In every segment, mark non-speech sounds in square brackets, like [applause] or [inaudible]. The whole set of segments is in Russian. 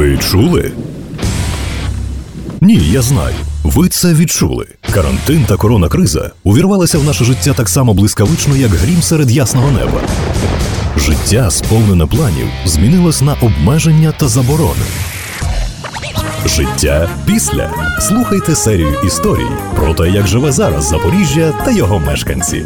Ви чули? Ні, я знаю. Ви це відчули. Карантин та коронакриза увірвалися в наше життя так само блискавично, як грім серед ясного неба. Життя, сповнене планів, змінилось на обмеження та заборони. Життя після. Слухайте серію історій про те, як живе зараз Запоріжжя та його мешканці.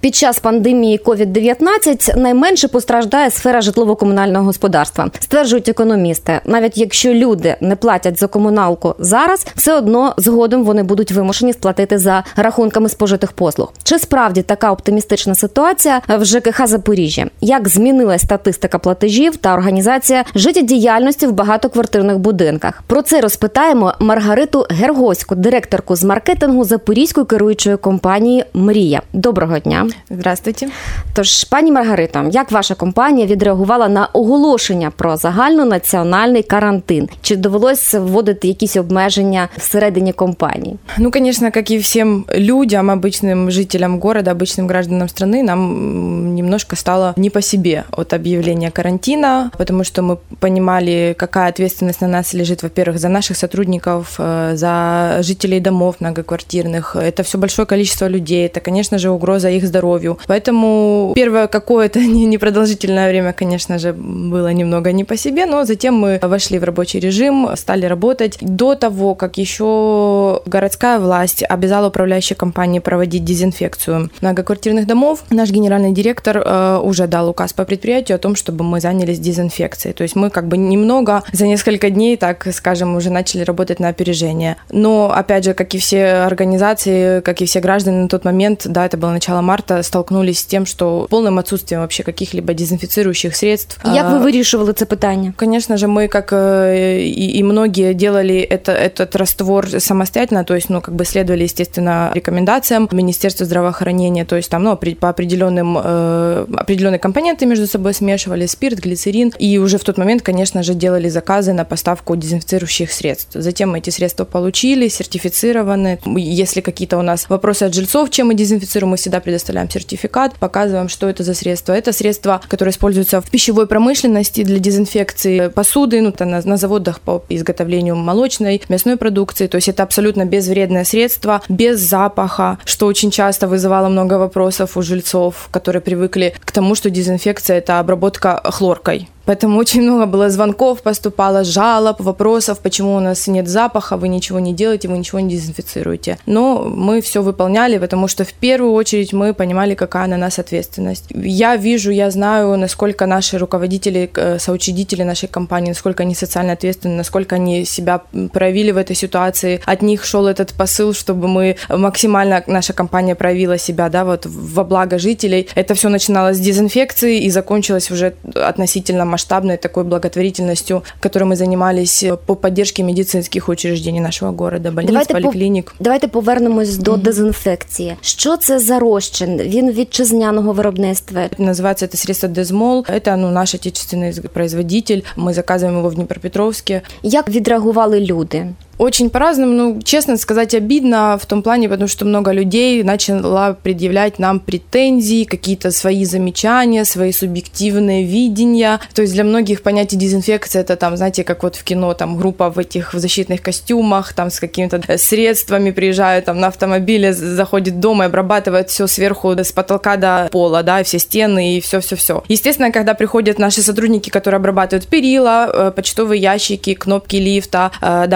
Під час пандемії COVID-19 найменше постраждає сфера житлово-комунального господарства, стверджують економісти. Навіть якщо люди не платять за комуналку зараз, все одно згодом вони будуть вимушені сплатити за рахунками спожитих послуг. Чи справді така оптимістична ситуація в ЖКХ Запоріжжя? Як змінилась статистика платежів та організація життєдіяльності в багатоквартирних будинках? Про це розпитаємо Маргариту Гергоську, директорку з маркетингу Запорізької керуючої компанії Мрія. Доброго дня. Здравствуйте. Тож, пані Маргарита, як ваша компанія відреагувала на оголошення про загальнонаціональний карантин? Чи довелось вводити якісь обмеження всередині компанії? Ну, конечно, как и всем людям, обычным жителям города, обычным гражданам страны, нам немножко стало не по себе от объявления карантина, потому что мы понимали, какая ответственность на нас лежит, во-первых, за наших сотрудников, э, за жителей домов многоквартирных. Это все большое количество людей, это, конечно же, угроза их здоровью. Поэтому первое какое-то [laughs] непродолжительное время, конечно же, было немного не по себе, но затем мы вошли в рабочий режим, стали работать. До того, как еще городская власть обязала управляющие компании проводить дезинфекцию многоквартирных домов, наш генеральный директор э, уже дал указ по предприятию о том, чтобы мы занялись дезинфекцией. То есть мы как бы немного за несколько дней, так скажем, уже начали работать на опережение. Но, опять же, как и все организации, как и все граждане на тот момент, да, это было начало марта, столкнулись с тем, что полным отсутствием вообще каких-либо дезинфицирующих средств. Як ви вирішували це питання? Конечно же, мы, как э, и, и многие, делали это, этот раствор самостоятельно, то есть, ну, как бы следовали, естественно, рекомендациям Министерства здравоохранения, то есть там, ну, по определенным, э, определенные компоненты между собой смешивали, спирт, глицерин, и уже в тот момент, конечно же, делали заказы на поставку дезинфицирующих средств. Затем мы эти средства получили, сертифицированы. Если какие-то у нас вопросы от жильцов, чем мы дезинфицируем, мы всегда предоставляем сертификат, показываем, что это за средства. Это средства, которые используются в пищевой промышленности для дезинфекции посуды, ну, на, на заводах по изготовлению молочной, мясной продукции. То есть это абсолютно безвредное средство, без запаха, что очень часто вызывало много вопросов у жильцов, которые привыкли к тому, что дезинфекция – это обработка хлоркой. Поэтому очень много было звонков, поступало жалоб, вопросов, почему у нас нет запаха, вы ничего не делаете, вы ничего не дезинфицируете. Но мы все выполняли, потому что в первую очередь мы понимали, какая на нас ответственность. Я вижу, я знаю, насколько наши руководители, э, соучредители нашей компании, насколько они социально ответственны, насколько они себя проявили в этой ситуации. От них шел этот посыл, чтобы мы максимально, наша компания проявила себя, да, вот во благо жителей. Это все начиналось с дезинфекции и закончилось уже относительно масштабной такой благотворительностью, которой мы занимались по поддержке медицинских учреждений нашого города, больниц, Давайте по- поликлиник. Давайте повернемось до дезінфекції. Що це за розчин? Він вітчизняного виробництва. Называется это средство Дезмол. Это ну, наш отечественный производитель. Мы заказываем его в Днепропетровске. Як відреагували люди? Очень по-разному, ну, честно сказать, обидно в том плане, потому что много людей начало предъявлять нам претензии, какие-то свои замечания, свои субъективные видения. То есть для многих понятие дезинфекции это там, знаете, как вот в кино, там группа в этих в защитных костюмах, там с какими-то средствами приезжают там на автомобиле, заходит дома и обрабатывает все сверху с потолка до пола, да, все стены и все-все-все. Естественно, когда приходят наши сотрудники, которые обрабатывают перила, э, почтовые ящики, кнопки лифта, э,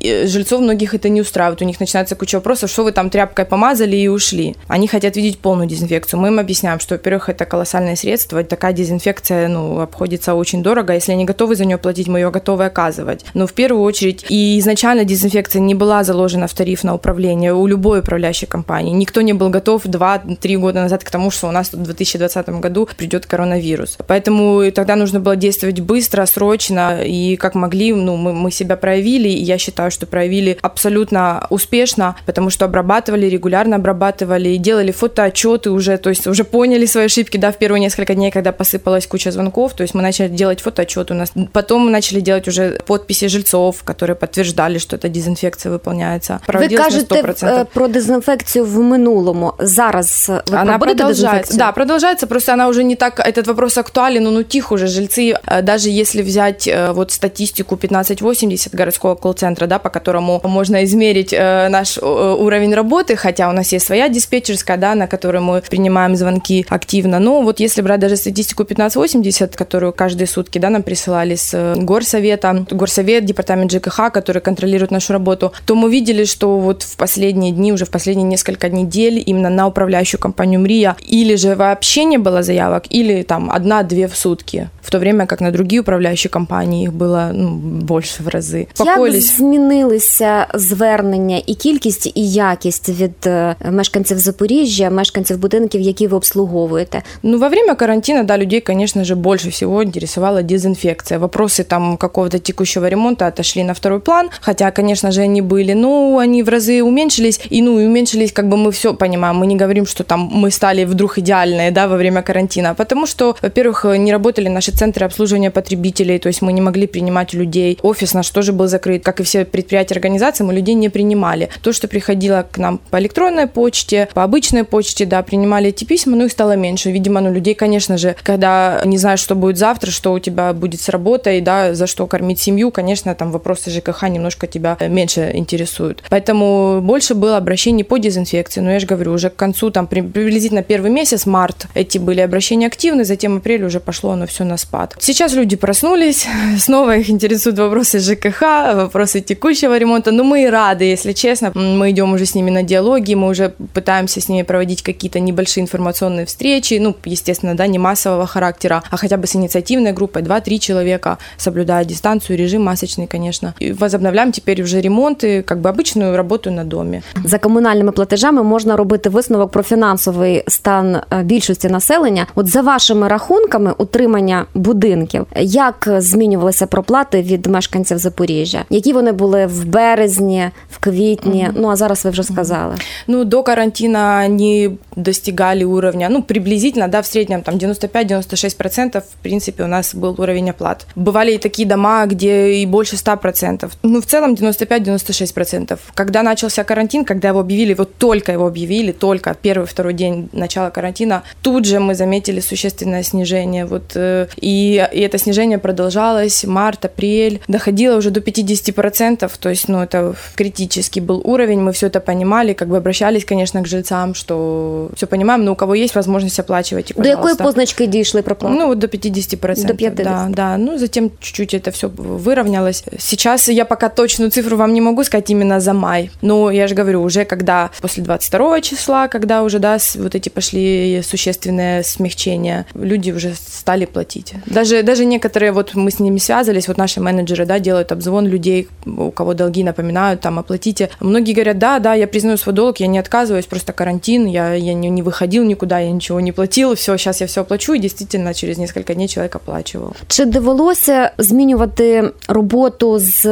и жильцов многих это не устраивает. У них начинается куча вопросов, что вы там тряпкой помазали и ушли. Они хотят видеть полную дезинфекцию. Мы им объясняем, что, во-первых, это колоссальное средство, такая дезинфекция, ну, обходится очень дорого. Если они готовы за нее платить, мы ее готовы оказывать. Но в первую очередь, и изначально дезинфекция не была заложена в тариф на управление у любой управляющей компании. Никто не был готов 2-3 года назад к тому, что у нас в 2020 году придет коронавирус. Поэтому тогда нужно было действовать быстро, срочно, и как могли, ну, мы, мы себя проявили, и я считаю, считаю, что проявили абсолютно успешно, потому что обрабатывали, регулярно обрабатывали, делали фотоотчеты уже, то есть уже поняли свои ошибки, да, в первые несколько дней, когда посыпалась куча звонков, то есть мы начали делать фотоотчет у нас. Потом мы начали делать уже подписи жильцов, которые подтверждали, что эта дезинфекция выполняется. Ви кажете е, про дезінфекцію в минулому. Зараз ви она проводите продолжается. дезінфекцію? Да, продолжается, просто она уже не так, этот вопрос актуален, но ну тихо уже жильцы, э, даже если взять э, вот статистику 1580 городского колл-центра, да, по которому можно измерить э, наш уровень работы, хотя у нас есть своя диспетчерская, да, на которой мы принимаем звонки активно, но вот если брать даже статистику 1580, которую каждые сутки, да, нам присылали с горсовета, горсовет, департамент ЖКХ, который контролирует нашу работу, то мы видели, что вот в последние дни, уже в последние несколько недель именно на управляющую компанию МРИЯ или же вообще не было заявок, или там одна-две в сутки, в то время как на другие управляющие компании их было ну, больше в рази. Як змінилися звернення і кількість, і якість від е, мешканців Запоріжжя, мешканців будинків, які ви обслуговуєте? Ну, во время карантина, да, людей, конечно же, больше всего интересовала дезинфекция. Вопросы там какого-то текущего ремонта отошли на второй план, хотя, конечно же, они были, но они в разы уменьшились, и, ну, и уменьшились, как бы мы все понимаем, мы не говорим, что там мы стали вдруг идеальные, да, во время карантина, потому что, во-первых, не работали наши центры обслуживания потребителей, то есть мы не могли принимать людей. Офис наш тоже был закрыт, как и все предприятия организации, мы людей не принимали. То, что приходило к нам по электронной почте, по обычной почте, да, принимали эти письма, ну их стало меньше. Видимо, ну людей, конечно же, когда не знаешь, что будет завтра, что у тебя будет с работой, да, за что кормить семью, конечно, там вопросы ЖКХ немножко тебя меньше интересуют. Поэтому больше было обращений по дезинфекции. Но я же говорю, уже к концу, там приблизительно первый месяц, март, эти были обращения активны, затем апрель уже пошло оно все на спад. Сейчас люди проснулись, [laughs] снова их интересуют вопросы ЖКХ, вопросы текущего ремонта, но мы и рады, если честно. Мы идем уже с ними на диалоги, мы уже пытаемся с ними проводить какие-то небольшие информационные встречи, ну, естественно, да, не массового характера, а хотя бы с инициативной группой, 2-3 человека, соблюдая дистанцию, режим масочный, конечно. И возобновляем теперь уже ремонты, как бы обычную работу на домі. За комунальними платежами можна робити висновок про фінансовий стан е, більшості населення. От за вашими рахунками утримання будинків, як змінювалися проплати від мешканців Запоріжжя? Які вони були в березні, в квітні? Mm-hmm. Ну а зараз ви вже сказали. Ну до карантина они достигали уровня, ну приблизительно, да, в среднем там 95-96% в принципе у нас был уровень оплат. Бывали и такие дома, где и больше 100%. Ну в целом 95-96%. Когда начался карантин, когда его объявили, вот только его объявили, только первый-второй день начала карантина, тут же мы заметили существенное снижение. Вот, э, и, и это снижение продолжалось март, апрель, доходило уже до 50%, то есть, ну, это критический был уровень, мы все это понимали, как бы обращались, конечно, к жильцам, что все понимаем, но у кого есть возможность оплачивать, До якої позначки дійшли проплати? Ну, вот до 50%. До 50%. Да, да. Ну, затем чуть-чуть это все выровнялось. Сейчас я пока точную цифру вам не могу сказать именно за май. Но я же говорю, уже когда после 22 числа, когда уже, да, вот эти пошли существенные смягчения, люди уже стали платить. Даже, даже некоторые, вот мы с ними связывались, вот наши менеджеры, да, делают обзвон людей, у кого долги напоминают, там, оплатите. Многие говорят, да, да, я признаю свой долг, я не отказываюсь, просто карантин, я, я не, не выходил никуда, я ничего не платил, все, сейчас я все оплачу, и действительно через несколько дней человек оплачивал. Чи довелося змінювати роботу з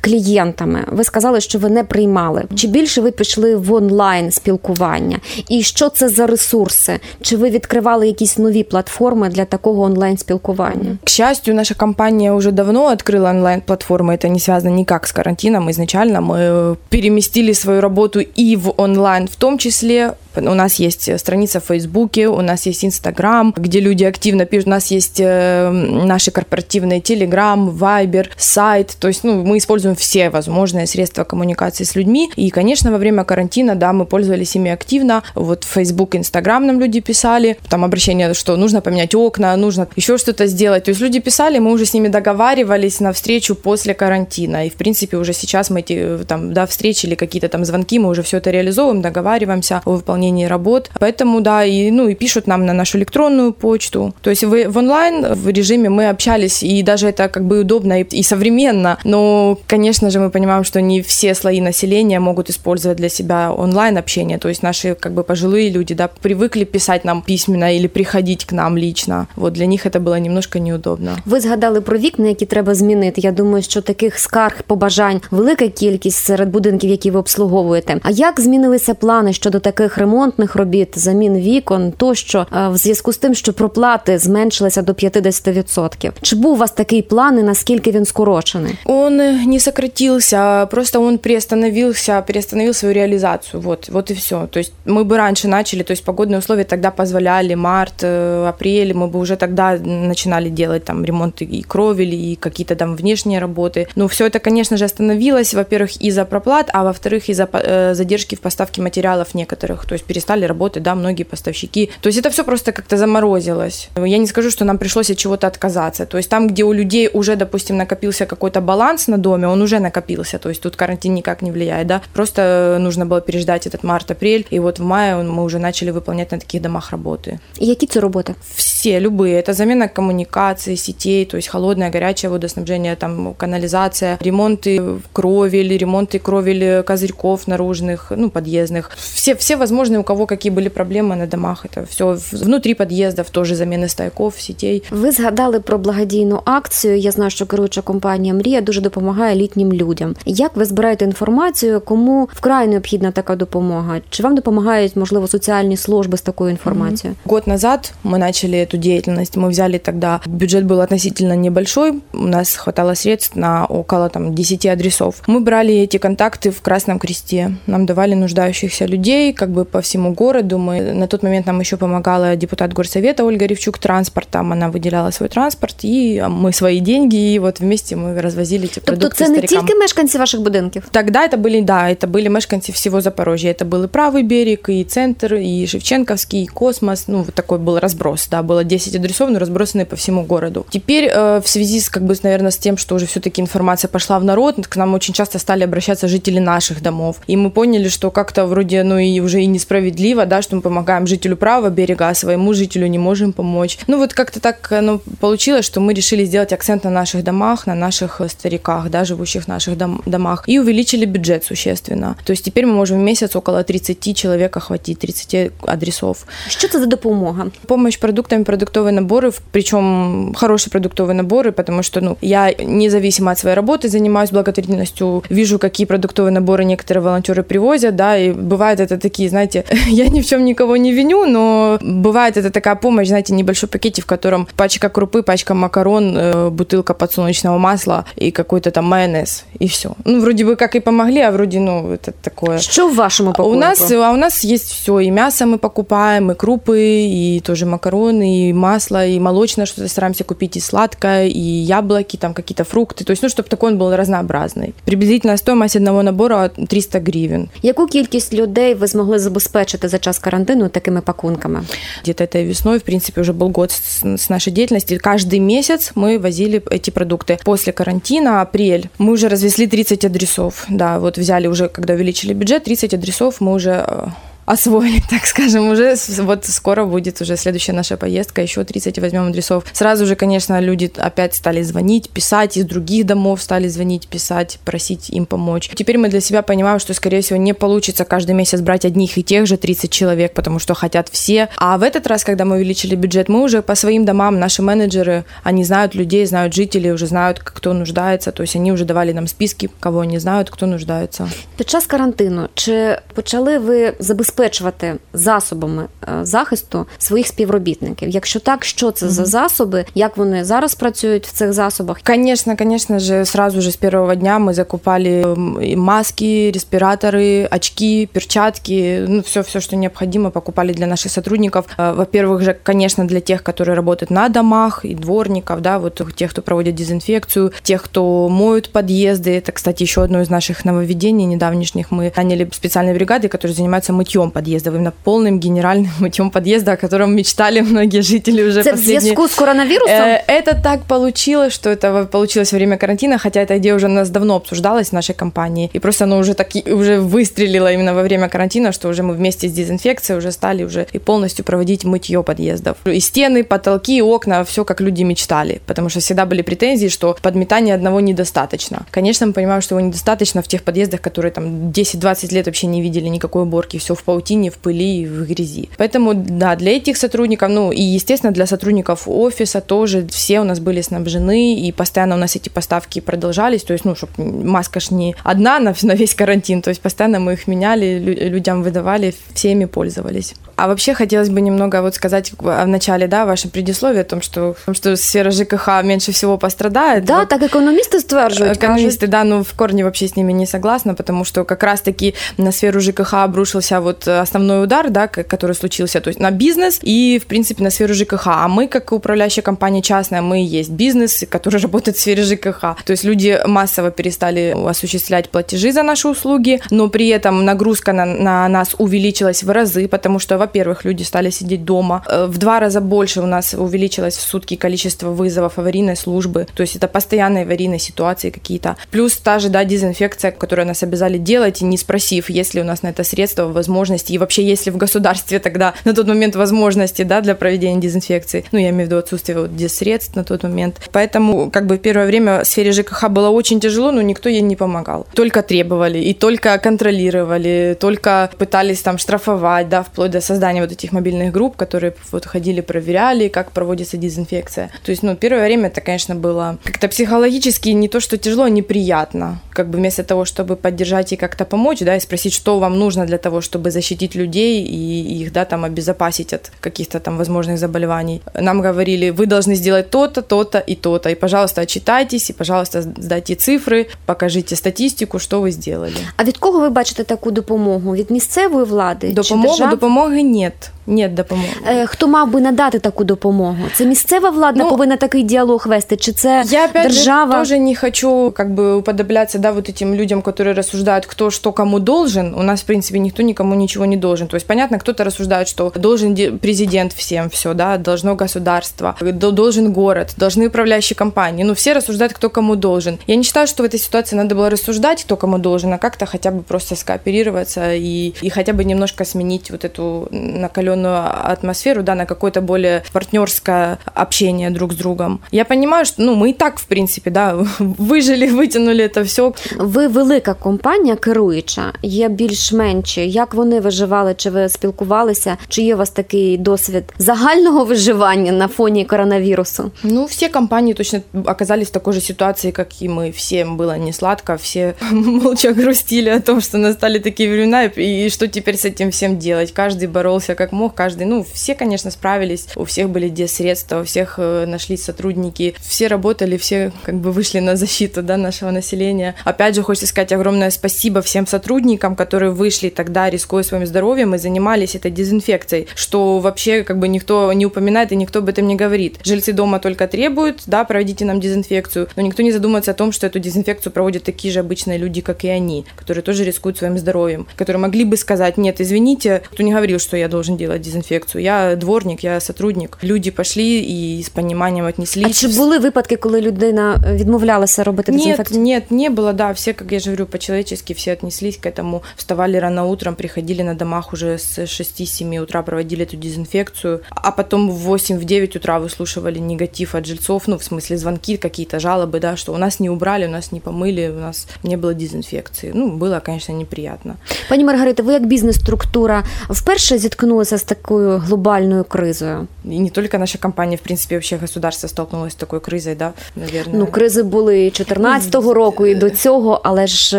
клієнтами? Ви сказали, що ви не приймали. Чи більше ви пішли в онлайн спілкування? І що це за ресурси? Чи ви відкривали якісь нові платформи для такого онлайн спілкування? К счастью, наша компания уже давно открыла онлайн-платформы. Это не связано никак с карантином. Изначально мы переместили свою работу и в онлайн, в том числе у нас есть страница в Фейсбуке, у нас есть Инстаграм, где люди активно пишут. У нас есть э, наши корпоративные Телеграм, Вайбер, сайт. То есть, ну, мы используем все возможные средства коммуникации с людьми. И, конечно, во время карантина, да, мы пользовались ими активно. Вот Facebook, Инстаграм нам люди писали. Там обращение, что нужно поменять окна, нужно еще что-то сделать. То есть люди писали, мы уже с ними договаривались на встречу после карантина. И, в принципе, уже сейчас мы эти там, да, встречи или какие-то там звонки, мы уже все это реализовываем, договариваемся о выполнении выполнении работ. Поэтому, да, и, ну, и пишут нам на нашу электронную почту. То есть в, в онлайн в режиме мы общались, и даже это как бы удобно и, и современно. Но, конечно же, мы понимаем, что не все слои населения могут использовать для себя онлайн общение. То есть наши как бы пожилые люди, да, привыкли писать нам письменно или приходить к нам лично. Вот для них это было немножко неудобно. Ви згадали про вікна, які треба змінити. Я думаю, що таких скарг, побажань велика кількість серед будинків, які ви обслуговуєте. А як змінилися плани щодо таких ремонтних робіт, замін вікон, тощо е, в зв'язку з тим, що проплати зменшилися до 50%? Чи був у вас такий план і наскільки він скорочений? Он не сократился, просто он приостановился, приостановил свою реализацию. Вот, вот и все. То есть мы бы раньше начали, то есть погодные условия тогда позволяли, март, э, апрель, мы бы уже тогда начинали делать там ремонт и кровели, и какие-то там внешние работы. Но все это, конечно же, остановилось, во-первых, из-за проплат, а во-вторых, из-за э, задержки в поставке материалов некоторых. То есть перестали работать, да, многие поставщики. То есть это все просто как-то заморозилось. Я не скажу, что нам пришлось от чего-то отказаться. То есть там, где у людей уже, допустим, накопился какой-то баланс на доме, он уже накопился. То есть тут карантин никак не влияет, да. Просто нужно было переждать этот март-апрель, и вот в мае мы уже начали выполнять на таких домах работы. І які це роботи? Все, любые. Это замена коммуникаций, сетей, то есть холодное, горячее водоснабжение, там канализация, ремонты кровель, ремонты кровель козырьков наружных, ну, подъездных. Все, все возможные, у кого какие были проблемы на домах, это все внутри подъездов, тоже замены стояков, сетей. Ви згадали про благодійну акцію. Я знаю, що керуюча компанія Мрія дуже допомагає літнім людям. Як ви збираєте інформацію, кому вкрай необхідна така допомога? Чи вам допомагають можливо соціальні служби з такою інформацією? Год назад мы начали эту деятельность. Мы взяли тогда, бюджет был относительно небольшой, у нас хватало средств на около там, 10 адресов. Мы брали эти контакты в Красном Кресте. Нам давали нуждающихся людей как бы по всему городу. Мы, на тот момент нам еще помогала депутат горсовета Ольга Ревчук транспортом. Она выделяла свой транспорт, и мы свои деньги, и вот вместе мы развозили эти Тобто продукты це не старикам. тільки мешканці ваших будинків? Тогда это были, да, это были мешканцы всего Запорожья. Это был и правый берег, и центр, и Шевченковский, и Космос. Ну, вот такой был разброс, да, было 10 адресов, но разбросанные по всему городу. Теперь э, в связи с, как бы, наверное, с тем, что уже все-таки информация пошла в народ, к нам очень часто стали обращаться жители наших домов. И мы поняли, что как-то вроде, ну, и уже и несправедливо, да, что мы помогаем жителю правого берега, а своему жителю не можем помочь. Ну, вот как-то так ну, получилось, что мы решили сделать акцент на наших домах, на наших э, стариках, да, живущих в наших дом- домах, и увеличили бюджет существенно. То есть теперь мы можем в месяц около 30 человек охватить, 30 адресов. Що це за допомога? Помощь продуктами, продуктовые наборы, причем хорошие продуктовые наборы, потому что ну, я независимо от своей работы занимаюсь благотворительностью, вижу, какие продуктовые наборы некоторые волонтеры привозят, да, и бывает это такие, знаете, [laughs] я ни в чем никого не виню, но бывает это такая помощь, знаете, небольшой пакете, в котором пачка крупы, пачка макарон, э, бутылка подсолнечного масла и какой-то там майонез, и все. Ну, вроде бы как и помогли, а вроде, ну, это такое. Що в вашому А пакунку? У нас, а у нас есть все, и мясо мы покупаем, и крупы, и тоже макароны, и масло, и молочное что-то стараемся купить, и сладкое, и яблоки, там какие-то фрукты. То есть, ну, чтобы такой он был разнообразный. Приблизительная стоимость одного набора 300 гривен. Яку кількість людей ви змогли забезпечити за час карантину такими пакунками? Где-то этой весной, в принципе, уже был год с, с нашей деятельности. Каждый месяц мы возили эти продукты. После карантина, апрель, мы уже развезли 30 адресов. Да, вот взяли уже, когда увеличили бюджет, 30 адресов мы уже э, освоили, [laughs] так скажем, уже вот скоро будет уже следующая наша поездка, еще 30 возьмем адресов. Сразу же, конечно, люди опять стали звонить, писать, из других домов стали звонить, писать, просить им помочь. Теперь мы для себя понимаем, что, скорее всего, не получится каждый месяц брать одних и тех же 30 человек, потому что хотят все. А в этот раз, когда мы увеличили бюджет, мы уже по своим домам, наши менеджеры, они знают людей, знают жителей, уже знают, кто нуждается, то есть они уже давали нам списки, кого они знают, кто нуждается. Під час карантину чи почали ви забезпечувати засобами е, захисту своїх співробітників? Якщо так, що це за засоби? Як вони зараз працюють в цих засобах? Конечно, конечно же, сразу же с первого дня мы закупали м, и маски, респираторы, очки, перчатки, ну, все, все, что необходимо, покупали для наших сотрудников. Э, Во-первых же, конечно, для тех, которые работают на домах, и дворников, да, вот тех, кто проводит дезинфекцию, тех, кто моют подъезды. Это, кстати, еще одно из наших нововведений недавнешних. Мы наняли специальные бригады, которые занимаются мытьем мытьем подъездов, именно полным генеральным [laughs] мытьем подъезда, о котором мечтали многие жители уже Це в последние... зв'язку з коронавірусом? Э, Это так получилось, что это получилось во время карантина, хотя эта идея уже у нас давно обсуждалась в нашей компании, и просто оно уже так уже выстрелило именно во время карантина, что уже мы вместе с дезинфекцией уже стали уже и полностью проводить мытье подъездов. И стены, потолки, окна, все как люди мечтали, потому что всегда были претензии, что подметания одного недостаточно. Конечно, мы понимаем, что его недостаточно в тех подъездах, которые там 10-20 лет вообще не видели никакой уборки, все в паутине, в пыли и в грязи. Поэтому, да, для этих сотрудников, ну и, естественно, для сотрудников офиса тоже все у нас были снабжены, и постоянно у нас эти поставки продолжались, то есть, ну, чтобы маска ж не одна на, [laughs] на весь карантин, то есть постоянно мы их меняли, лю- людям выдавали, всеми пользовались. А вообще хотелось бы немного вот сказать в начале, да, ваше предисловие о том, что, о том, что сфера ЖКХ меньше всего пострадает. Да, Вот так економісти стверджують. кажуть. Экономисты, да, но в корне вообще с ними не согласна, потому что как раз-таки на сферу ЖКХ обрушился вот основной удар, да, который случился, то есть на бизнес и, в принципе, на сферу ЖКХ. А мы, как управляющая компания частная, мы и есть бизнес, который [laughs] работает в сфере ЖКХ. То есть люди массово перестали осуществлять платежи за наши услуги, но при этом нагрузка на, на нас увеличилась в разы, потому что, во-первых, люди стали сидеть дома. Э, В два раза больше у нас увеличилось в сутки количество вызовов аварийной службы. То есть это постоянные аварийные ситуации какие-то. Плюс та же, да, дезинфекция, которую нас обязали делать, не спросив, есть ли у нас на это средства, возможности, и вообще есть ли в государстве тогда на тот момент возможности, да, для проведения дезинфекции. Ну, я имею в виду отсутствие вот средств на тот момент. Поэтому, как бы, первое время в сфере ЖКХ было очень тяжело, но никто ей не помогал. Только требовали и только контролировали, только пытались там штрафовать, да, вплоть до создания вот этих мобильных групп, которые вот ходили, проверяли, как проводится дезинфекция. То есть, ну, первое время это, конечно, было как-то психологически не то, что тяжело, а неприятно. Как бы вместо того, чтобы поддержать и как-то помочь, да, и спросить, что вам нужно для того, чтобы защитить людей и их, да, там обезопасить от каких-то там возможных заболеваний. Нам говорили, вы должны сделать то-то, то-то и то-то. И, пожалуйста, отчитайтесь, и, пожалуйста, сдайте цифры, покажите статистику, что вы сделали. А від кого ви бачите таку допомогу? Від місцевої влади? чи Допомогу, держави? допомоги нет. Нет допомоги. Хто мав би надати таку допомогу? Це місцева влада Ну, повинна такий діалог вести, чи це Я опять держава? же тоже не хочу как бы уподобляться, да, вот этим людям, которые рассуждают, кто что кому должен. У нас, в принципе, никто никому ничего не должен. То есть, понятно, кто-то рассуждает, что должен де- президент всем все, да, должно государство, до- должен город, должны управляющие компании. Ну, все рассуждают, кто кому должен. Я не считаю, что в этой ситуации надо было рассуждать, кто кому должен, а как-то хотя бы просто скооперироваться и, и хотя бы немножко сменить вот эту накаленную атмосферу, да, на какое-то более партнерское общение друг с другом. Я понимаю, что, ну, мы и так, в принципе, да, [laughs] выжили, вытянули это все. Ви велика компанія керуюча, є більш-менші. Як вони виживали? Чи ви спілкувалися? Чи є у вас такий досвід загального виживання на фоні коронавірусу? Ну, все компании точно оказались в такой же ситуации, как и мы. Всем было не сладко, все [laughs] молча грустили о том, что настали такие времена, и что теперь с этим всем делать. Каждый боролся как мог, каждый, ну, все, конечно, справились, у всех были средства, у всех э, нашлись сотрудники, все работали, все как бы вышли на защиту, да, нашего населения. Опять же, хочется сказать огромное спасибо всем сотрудникам, которые вышли тогда, рискуя своим здоровьем, и занимались этой дезинфекцией, что вообще как бы никто не упоминает и никто об этом не говорит. Жильцы дома только требуют, да, проводите нам дезинфекцию, но никто не задумывается о том, что эту дезинфекцию проводят такие же обычные люди, как и они, которые тоже рискуют своим здоровьем, которые могли бы сказать, нет, извините, кто не говорил, что я должен делать дезинфекцию, я дворник, я сотрудник. Люди пошли и с пониманием отнеслись. А чи були випадки, коли людина відмовлялася робити Нет, дезінфекцію? нет, не было, да, все, как я же говорю, по-человечески все отнеслись к этому, вставали рано утром, приходили на домах уже с 6-7 утра, проводили эту дезинфекцию, а потом в 8-9 утра выслушивали негатив от жильцов, ну, в смысле звонки, какие-то жалобы, да, что у нас не убрали, у нас не помыли, у нас не было дезинфекции. Ну, было, конечно, неприятно. Пані Маргарита, ви як бізнес-структура вперше зіткнулися з такою глобальною кризою? И не только наша компания, в принципе, вообще государство столкнулось с такой кризой, да, наверное. Ну, кризи були і 14-го року, і до цього, але ж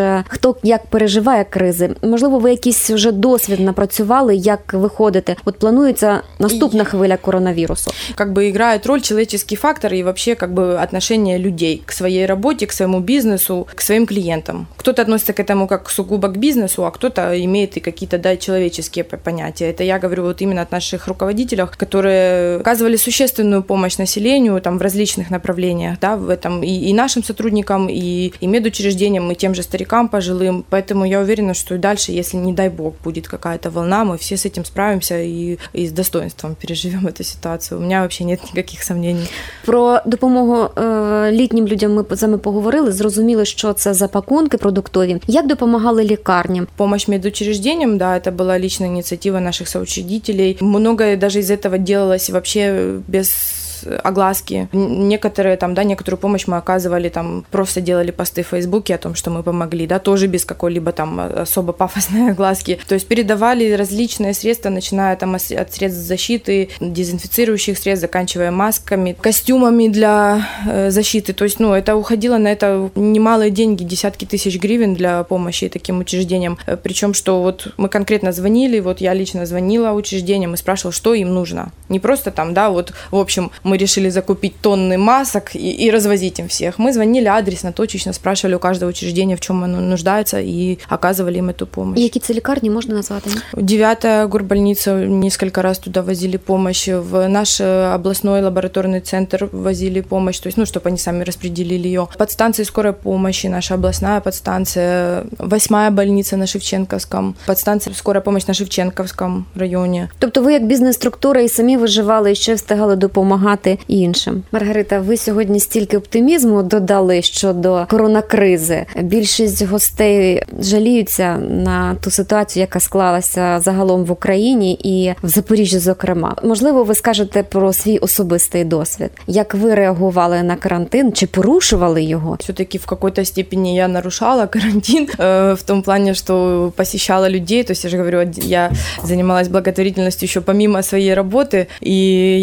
е, хто як переживає кризи? Можливо, ви якийсь вже досвід напрацювали, як виходити? От планується наступна хвиля коронавірусу. как бы играет роль человеческий фактор и вообще как бы отношение людей к своей работе, к своему бизнесу, к своим клиентам. Кто-то относится к этому как сугубо к бизнесу, а кто-то имеет и какие-то да, человеческие п- понятия. Это я говорю вот именно от наших руководителей, которые оказывали существенную помощь населению там в различных направлениях, да, в этом и, и нашим сотрудникам, и, и медучреждениям, и тем же старикам пожилым. Поэтому я уверена, что и дальше, если не дай бог будет какая-то волна, мы все с этим справимся и, и с достоинством переживем эту ситуацию. У меня вообще нет никаких сомнений. Про допомогу е, літнім людям ми з вами поговорили. Зрозуміли, що це за пакунки продуктові. Як допомагали лікарням? Помощь медучреждениям, да, это была личная инициатива наших соучредителей. Многое даже из этого делалось вообще без огласки. Некоторые там, да, некоторую помощь мы оказывали, там, просто делали посты в Фейсбуке о том, что мы помогли, да, тоже без какой-либо там особо пафосной [laughs] огласки. То есть передавали различные средства, начиная там от средств защиты, дезинфицирующих средств, заканчивая масками, костюмами для э, защиты. То есть, ну, это уходило на это немалые деньги, десятки тысяч гривен для помощи таким учреждениям. Э, Причем, что вот мы конкретно звонили, вот я лично звонила учреждениям и спрашивала, что им нужно. Не просто там, да, вот, в общем, мы решили закупить тонны масок и, и развозить им всех. Мы звонили адресно, точечно, спрашивали у каждого учреждения, в чем оно нуждается, и оказывали им эту помощь. Які це лікарні можна назвати? Девятая горбольница, несколько раз туда возили помощь. В наш э, областной лабораторный центр возили помощь, то есть, ну, чтобы они сами распределили ее. Подстанции скорой помощи, наша областная подстанция, восьмая больница на Шевченковском, подстанция скорая помощь на Шевченковском районе. Тобто ви як бізнес-структура і самі виживали, і ще встигали допомагати іншим. Маргарита, ви сьогодні стільки оптимізму додали щодо коронакризи. Більшість гостей жаліються на ту ситуацію, яка склалася загалом в Україні і в Запоріжжі, зокрема. Можливо, ви скажете про свій особистий досвід. Як ви реагували на карантин чи порушували його? Все-таки в какой-то степени я нарушала карантин [laughs] э, в том плане, что посещала людей. То есть я же говорю, я занималась благотворительностью еще помимо своей работы. И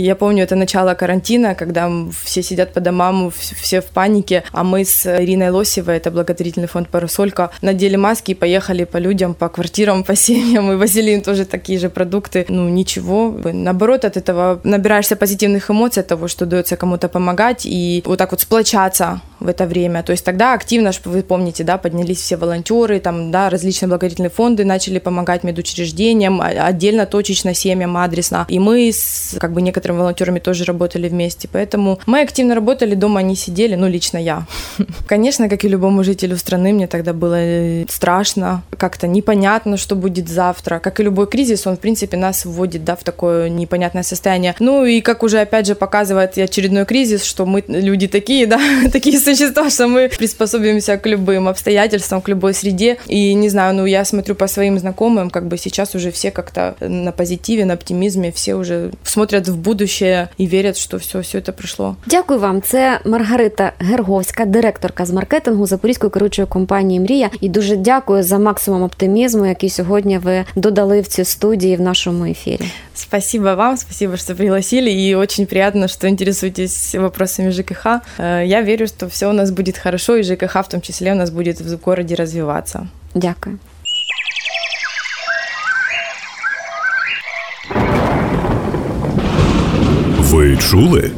я помню, это начало карантина, когда все сидят по домам, все в панике. А мы с Ириной Лосевой, это благотворительный фонд «Парасолька», надели маски и поехали по людям, по квартирам, [laughs] по семьям. И возили им тоже такие же продукты. Ну, ничего. Наоборот, от этого набираешься позитивных эмоций от того, что удается кому-то помогать и вот так вот сплочаться в это время. То есть тогда активно, вы помните, да, поднялись все волонтеры, там, да, различные благотворительные фонды начали помогать медучреждениям, отдельно, точечно, семьям, адресно. И мы с, как бы, некоторыми волонтерами тоже работали вместе. Поэтому мы активно работали, дома не сидели, ну, лично я. [laughs] Конечно, как и любому жителю страны, мне тогда было э, страшно, как-то непонятно, что будет завтра. Как и любой кризис, он, в принципе, нас вводит, да, в такое непонятное состояние. Ну, и как уже, опять же, показывает очередной кризис, что мы люди такие, да, [laughs] такие существа, [laughs] что мы приспособимся к любым обстоятельствам, к любой среде. И не знаю, ну я смотрю по своим знакомым, как бы сейчас уже все как-то на позитиве, на оптимизме, все уже смотрят в будущее и верят, что все, все это пришло. Дякую вам. Це Маргарита Герговська, директорка з маркетингу Запорізької керуючої компанії Мрія. І дуже дякую за максимум оптимізму, який сьогодні ви додали в цю студії в нашому ефірі. Спасибо вам, спасибо, что пригласили, и очень приятно, что интересуетесь вопросами ЖКХ. Э, я верю, что все у нас будет хорошо, и ЖКХ в том числе у нас будет в городе развиваться. Дякую. Ви чули?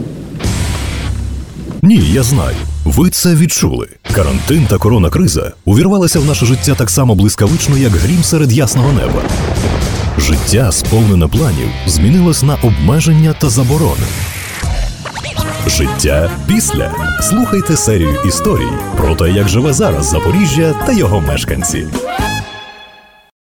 Ні, я знаю. Ви це відчули. Карантин та коронакриза увірвалися в наше життя так само блискавично, як грім серед ясного неба. Життя, сповнене планів, змінилось на обмеження та заборони. Життя після. Слухайте серію історій про те, як живе зараз Запоріжжя та його мешканці.